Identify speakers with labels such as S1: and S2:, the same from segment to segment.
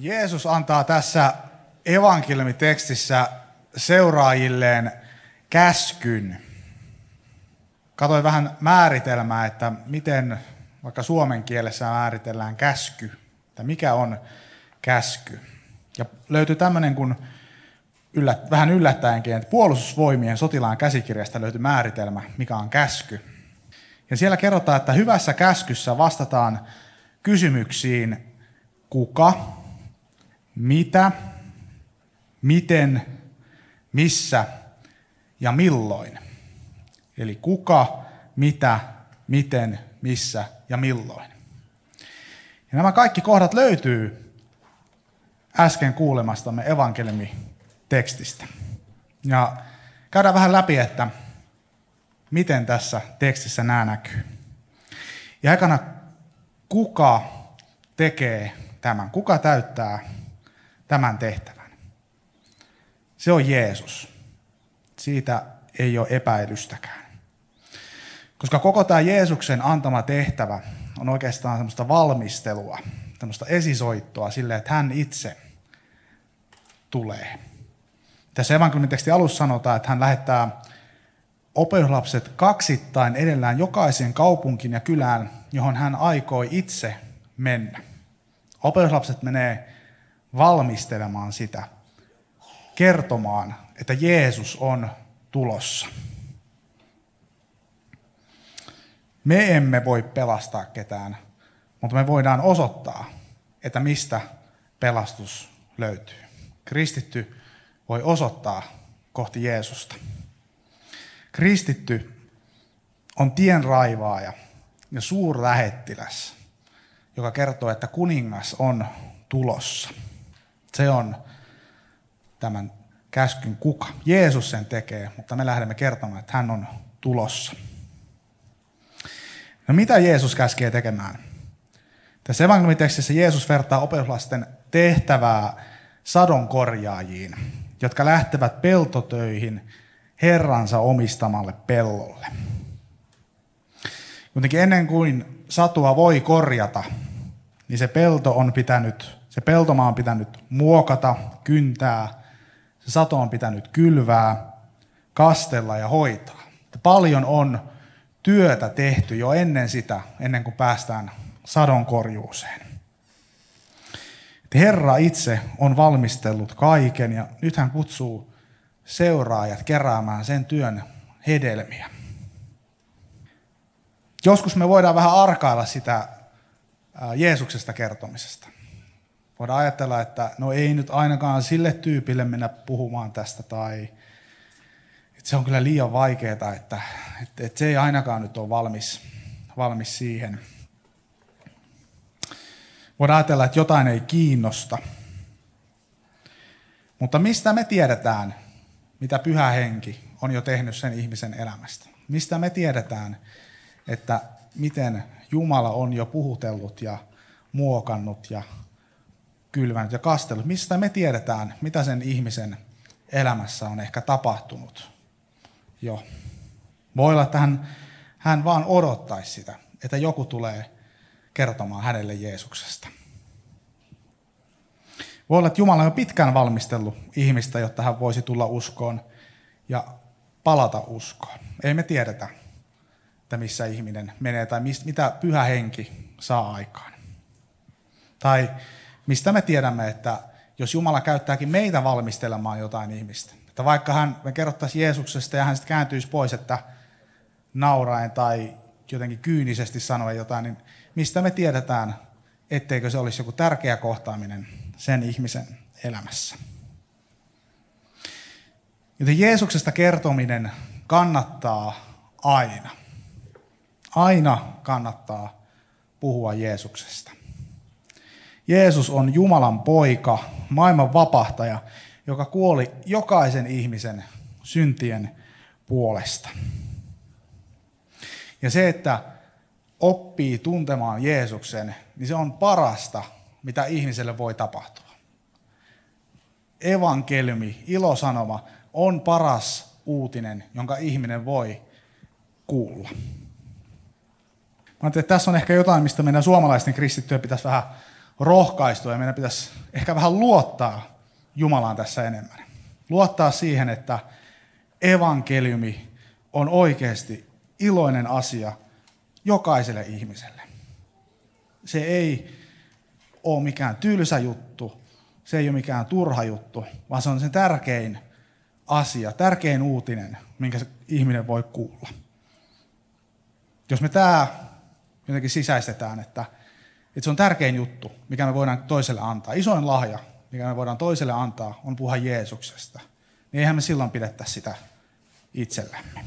S1: Jeesus antaa tässä evankeliumitekstissä seuraajilleen käskyn. Katoin vähän määritelmää, että miten vaikka suomen kielessä määritellään käsky, että mikä on käsky. Ja löytyy tämmöinen kuin yllät, vähän yllättäenkin, että puolustusvoimien sotilaan käsikirjasta löytyy määritelmä, mikä on käsky. Ja siellä kerrotaan, että hyvässä käskyssä vastataan kysymyksiin kuka, mitä, miten, missä ja milloin. Eli kuka, mitä, miten, missä ja milloin. Ja nämä kaikki kohdat löytyy äsken kuulemastamme evankeliumitekstistä. Ja käydään vähän läpi, että miten tässä tekstissä nämä näkyy. Ja aikana, kuka tekee tämän? Kuka täyttää tämän tehtävän? Se on Jeesus. Siitä ei ole epäilystäkään. Koska koko tämä Jeesuksen antama tehtävä on oikeastaan semmoista valmistelua, semmoista esisoittoa sille, että hän itse tulee. Tässä evankeliumin alussa sanotaan, että hän lähettää opetuslapset kaksittain edellään jokaisen kaupunkin ja kylään, johon hän aikoi itse mennä. Opetuslapset menee valmistelemaan sitä, kertomaan, että Jeesus on tulossa. Me emme voi pelastaa ketään, mutta me voidaan osoittaa, että mistä pelastus löytyy. Kristitty voi osoittaa kohti Jeesusta. Kristitty on tien raivaaja ja suurlähettiläs, joka kertoo, että kuningas on tulossa. Se on tämän käskyn kuka. Jeesus sen tekee, mutta me lähdemme kertomaan, että hän on tulossa. No mitä Jeesus käskee tekemään? Tässä evankeliumitekstissä Jeesus vertaa opetuslasten tehtävää sadonkorjaajiin, jotka lähtevät peltotöihin Herransa omistamalle pellolle. Kuitenkin ennen kuin satua voi korjata, niin se pelto on pitänyt, se peltomaa on pitänyt muokata, kyntää, se sato on pitänyt kylvää, kastella ja hoitaa. Paljon on työtä tehty jo ennen sitä, ennen kuin päästään sadonkorjuuseen. Herra itse on valmistellut kaiken ja nyt hän kutsuu seuraajat keräämään sen työn hedelmiä. Joskus me voidaan vähän arkailla sitä Jeesuksesta kertomisesta. Voidaan ajatella, että no ei nyt ainakaan sille tyypille mennä puhumaan tästä tai että se on kyllä liian vaikeaa, että, että, että se ei ainakaan nyt ole valmis, valmis siihen. Voidaan ajatella, että jotain ei kiinnosta. Mutta mistä me tiedetään, mitä pyhä henki on jo tehnyt sen ihmisen elämästä? Mistä me tiedetään, että miten Jumala on jo puhutellut ja muokannut ja kylvänyt ja kastellut? Mistä me tiedetään, mitä sen ihmisen elämässä on ehkä tapahtunut jo? Voi olla, että hän, hän vaan odottaisi sitä, että joku tulee kertomaan hänelle Jeesuksesta. Voi olla, että Jumala on jo pitkään valmistellut ihmistä, jotta hän voisi tulla uskoon ja palata uskoon. Ei me tiedetä, että missä ihminen menee tai mitä pyhä henki saa aikaan. Tai mistä me tiedämme, että jos Jumala käyttääkin meitä valmistelemaan jotain ihmistä, että vaikka hän, me kerrottaisiin Jeesuksesta ja hän sitten kääntyisi pois, että nauraen tai jotenkin kyynisesti sanoen jotain, niin mistä me tiedetään, etteikö se olisi joku tärkeä kohtaaminen sen ihmisen elämässä. Joten Jeesuksesta kertominen kannattaa aina. Aina kannattaa puhua Jeesuksesta. Jeesus on Jumalan poika, maailman vapahtaja, joka kuoli jokaisen ihmisen syntien puolesta. Ja se, että oppii tuntemaan Jeesuksen, niin se on parasta, mitä ihmiselle voi tapahtua. Evankeliumi, ilosanoma, on paras uutinen, jonka ihminen voi kuulla. Mä että tässä on ehkä jotain, mistä meidän suomalaisten kristittyjä pitäisi vähän rohkaistua ja meidän pitäisi ehkä vähän luottaa Jumalaan tässä enemmän. Luottaa siihen, että evankeliumi on oikeasti iloinen asia jokaiselle ihmiselle. Se ei ole mikään tylsä juttu, se ei ole mikään turha juttu, vaan se on se tärkein asia, tärkein uutinen, minkä ihminen voi kuulla. Jos me tämä jotenkin sisäistetään, että, että se on tärkein juttu, mikä me voidaan toiselle antaa, isoin lahja, mikä me voidaan toiselle antaa, on puhua Jeesuksesta, niin eihän me silloin pidettä sitä itsellämme.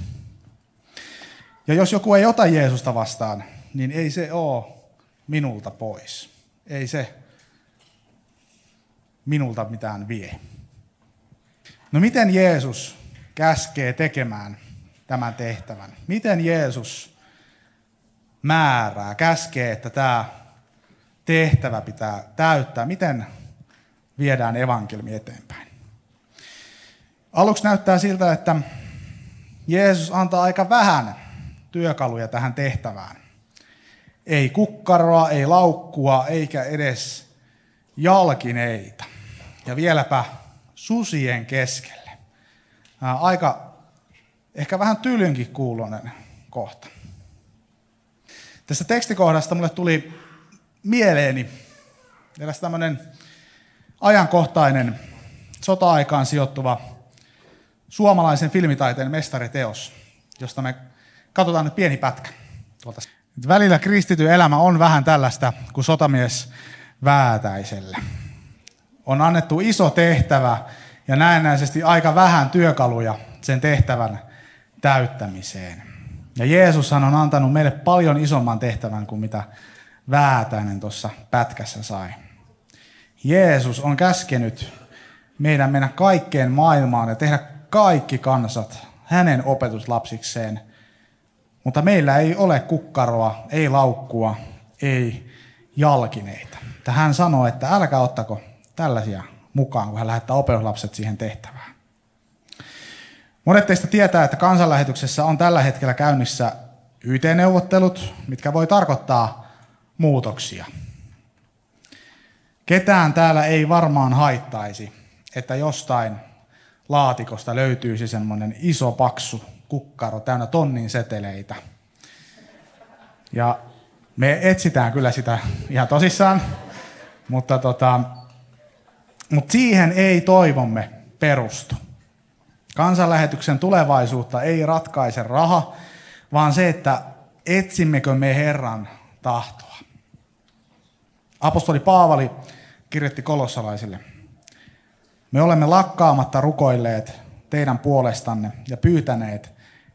S1: Ja jos joku ei ota Jeesusta vastaan, niin ei se ole minulta pois. Ei se minulta mitään vie. No miten Jeesus käskee tekemään tämän tehtävän? Miten Jeesus määrää, käskee, että tämä tehtävä pitää täyttää? Miten viedään evankelmi eteenpäin? Aluksi näyttää siltä, että Jeesus antaa aika vähän työkaluja tähän tehtävään. Ei kukkaroa, ei laukkua, eikä edes jalkineita. Ja vieläpä susien keskelle. Aika ehkä vähän tylynkin kuulonen kohta. Tästä tekstikohdasta mulle tuli mieleeni eräs tämmöinen ajankohtainen sota-aikaan sijoittuva suomalaisen filmitaiteen mestariteos, josta me katsotaan nyt pieni pätkä. Tuolta. Välillä kristity elämä on vähän tällaista kuin sotamies Väätäiselle. On annettu iso tehtävä ja näennäisesti aika vähän työkaluja sen tehtävän täyttämiseen. Ja Jeesushan on antanut meille paljon isomman tehtävän kuin mitä Väätäinen tuossa pätkässä sai. Jeesus on käskenyt meidän mennä kaikkeen maailmaan ja tehdä kaikki kansat hänen opetuslapsikseen. Mutta meillä ei ole kukkaroa, ei laukkua, ei jalkineita. Hän sanoo, että älkää ottako tällaisia mukaan, kun hän lähettää opetuslapset siihen tehtävään. Monet teistä tietää, että kansanlähetyksessä on tällä hetkellä käynnissä YT-neuvottelut, mitkä voi tarkoittaa muutoksia. Ketään täällä ei varmaan haittaisi, että jostain laatikosta löytyisi semmoinen iso paksu kukkaro täynnä tonnin seteleitä. Ja me etsitään kyllä sitä ihan tosissaan, mutta, tota, mutta siihen ei toivomme perustu. Kansanlähetyksen tulevaisuutta ei ratkaise raha, vaan se, että etsimmekö me Herran tahtoa. Apostoli Paavali kirjoitti kolossalaisille. Me olemme lakkaamatta rukoilleet teidän puolestanne ja pyytäneet,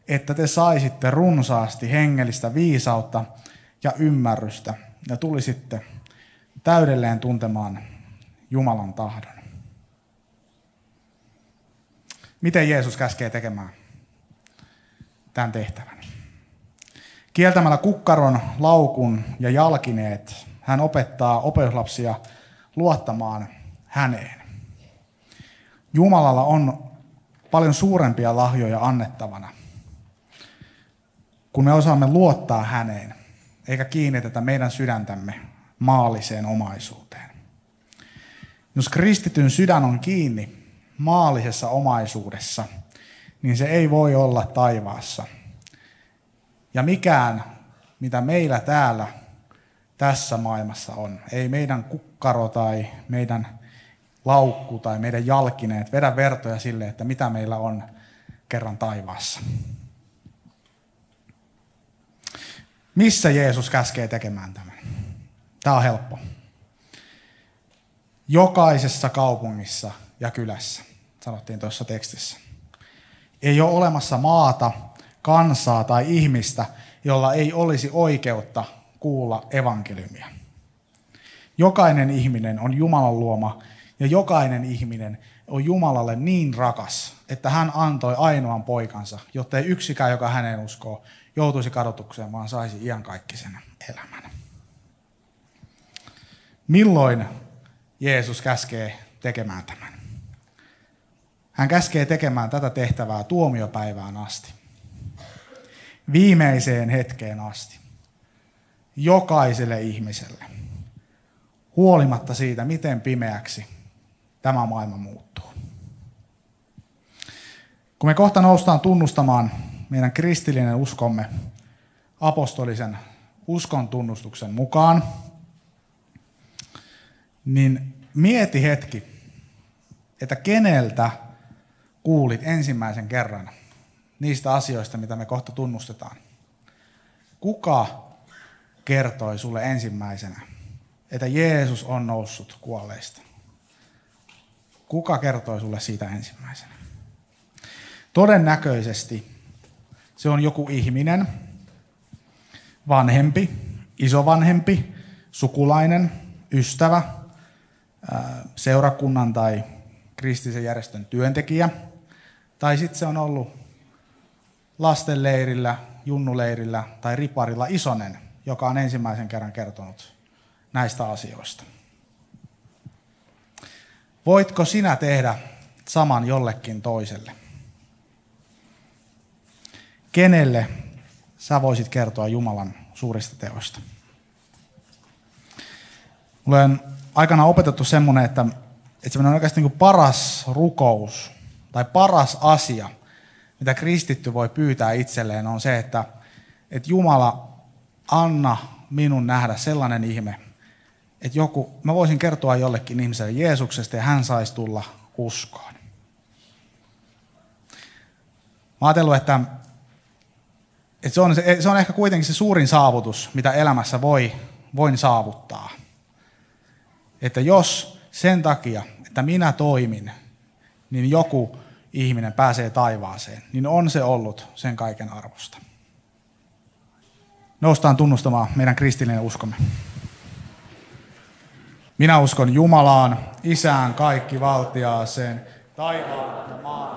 S1: että te saisitte runsaasti hengellistä viisautta ja ymmärrystä ja tulisitte täydelleen tuntemaan Jumalan tahdon. Miten Jeesus käskee tekemään tämän tehtävän? Kieltämällä kukkaron, laukun ja jalkineet, hän opettaa opetuslapsia luottamaan häneen. Jumalalla on paljon suurempia lahjoja annettavana, kun me osaamme luottaa häneen, eikä kiinnitetä meidän sydäntämme maalliseen omaisuuteen. Jos kristityn sydän on kiinni maallisessa omaisuudessa, niin se ei voi olla taivaassa. Ja mikään, mitä meillä täällä tässä maailmassa on, ei meidän kukkaro tai meidän laukku tai meidän jalkineet vedä vertoja sille, että mitä meillä on kerran taivaassa. Missä Jeesus käskee tekemään tämän? Tämä on helppo. Jokaisessa kaupungissa ja kylässä, sanottiin tuossa tekstissä. Ei ole olemassa maata, kansaa tai ihmistä, jolla ei olisi oikeutta kuulla evankeliumia. Jokainen ihminen on Jumalan luoma ja jokainen ihminen on Jumalalle niin rakas, että hän antoi ainoan poikansa, jotta ei yksikään, joka häneen uskoo, joutuisi kadotukseen, vaan saisi iankaikkisen elämän. Milloin Jeesus käskee tekemään tämän? Hän käskee tekemään tätä tehtävää tuomiopäivään asti. Viimeiseen hetkeen asti. Jokaiselle ihmiselle. huolimatta siitä, miten pimeäksi tämä maailma muuttuu. Kun me kohta noustaan tunnustamaan meidän kristillinen uskomme apostolisen uskon tunnustuksen mukaan, niin mieti hetki, että keneltä kuulit ensimmäisen kerran niistä asioista, mitä me kohta tunnustetaan. Kuka kertoi sulle ensimmäisenä, että Jeesus on noussut kuolleista? Kuka kertoi sulle siitä ensimmäisenä? Todennäköisesti se on joku ihminen, vanhempi, isovanhempi, sukulainen, ystävä, seurakunnan tai kristillisen järjestön työntekijä. Tai sitten se on ollut lastenleirillä, junnuleirillä tai riparilla isonen, joka on ensimmäisen kerran kertonut näistä asioista. Voitko sinä tehdä saman jollekin toiselle? Kenelle sä voisit kertoa Jumalan suurista teoista? Mulle on aikana opetettu semmoinen, että, että se on oikeasti niin paras rukous tai paras asia, mitä kristitty voi pyytää itselleen, on se, että, että Jumala, anna minun nähdä sellainen ihme, että joku, mä voisin kertoa jollekin ihmiselle Jeesuksesta ja hän saisi tulla uskoon. Mä ajatellut, että, että se, on, se on ehkä kuitenkin se suurin saavutus, mitä elämässä voi, voin saavuttaa. Että jos sen takia, että minä toimin, niin joku ihminen pääsee taivaaseen, niin on se ollut sen kaiken arvosta. Noustaan tunnustamaan meidän kristillinen uskomme. Minä uskon Jumalaan, Isään kaikki valtiaaseen, taivaan ja maan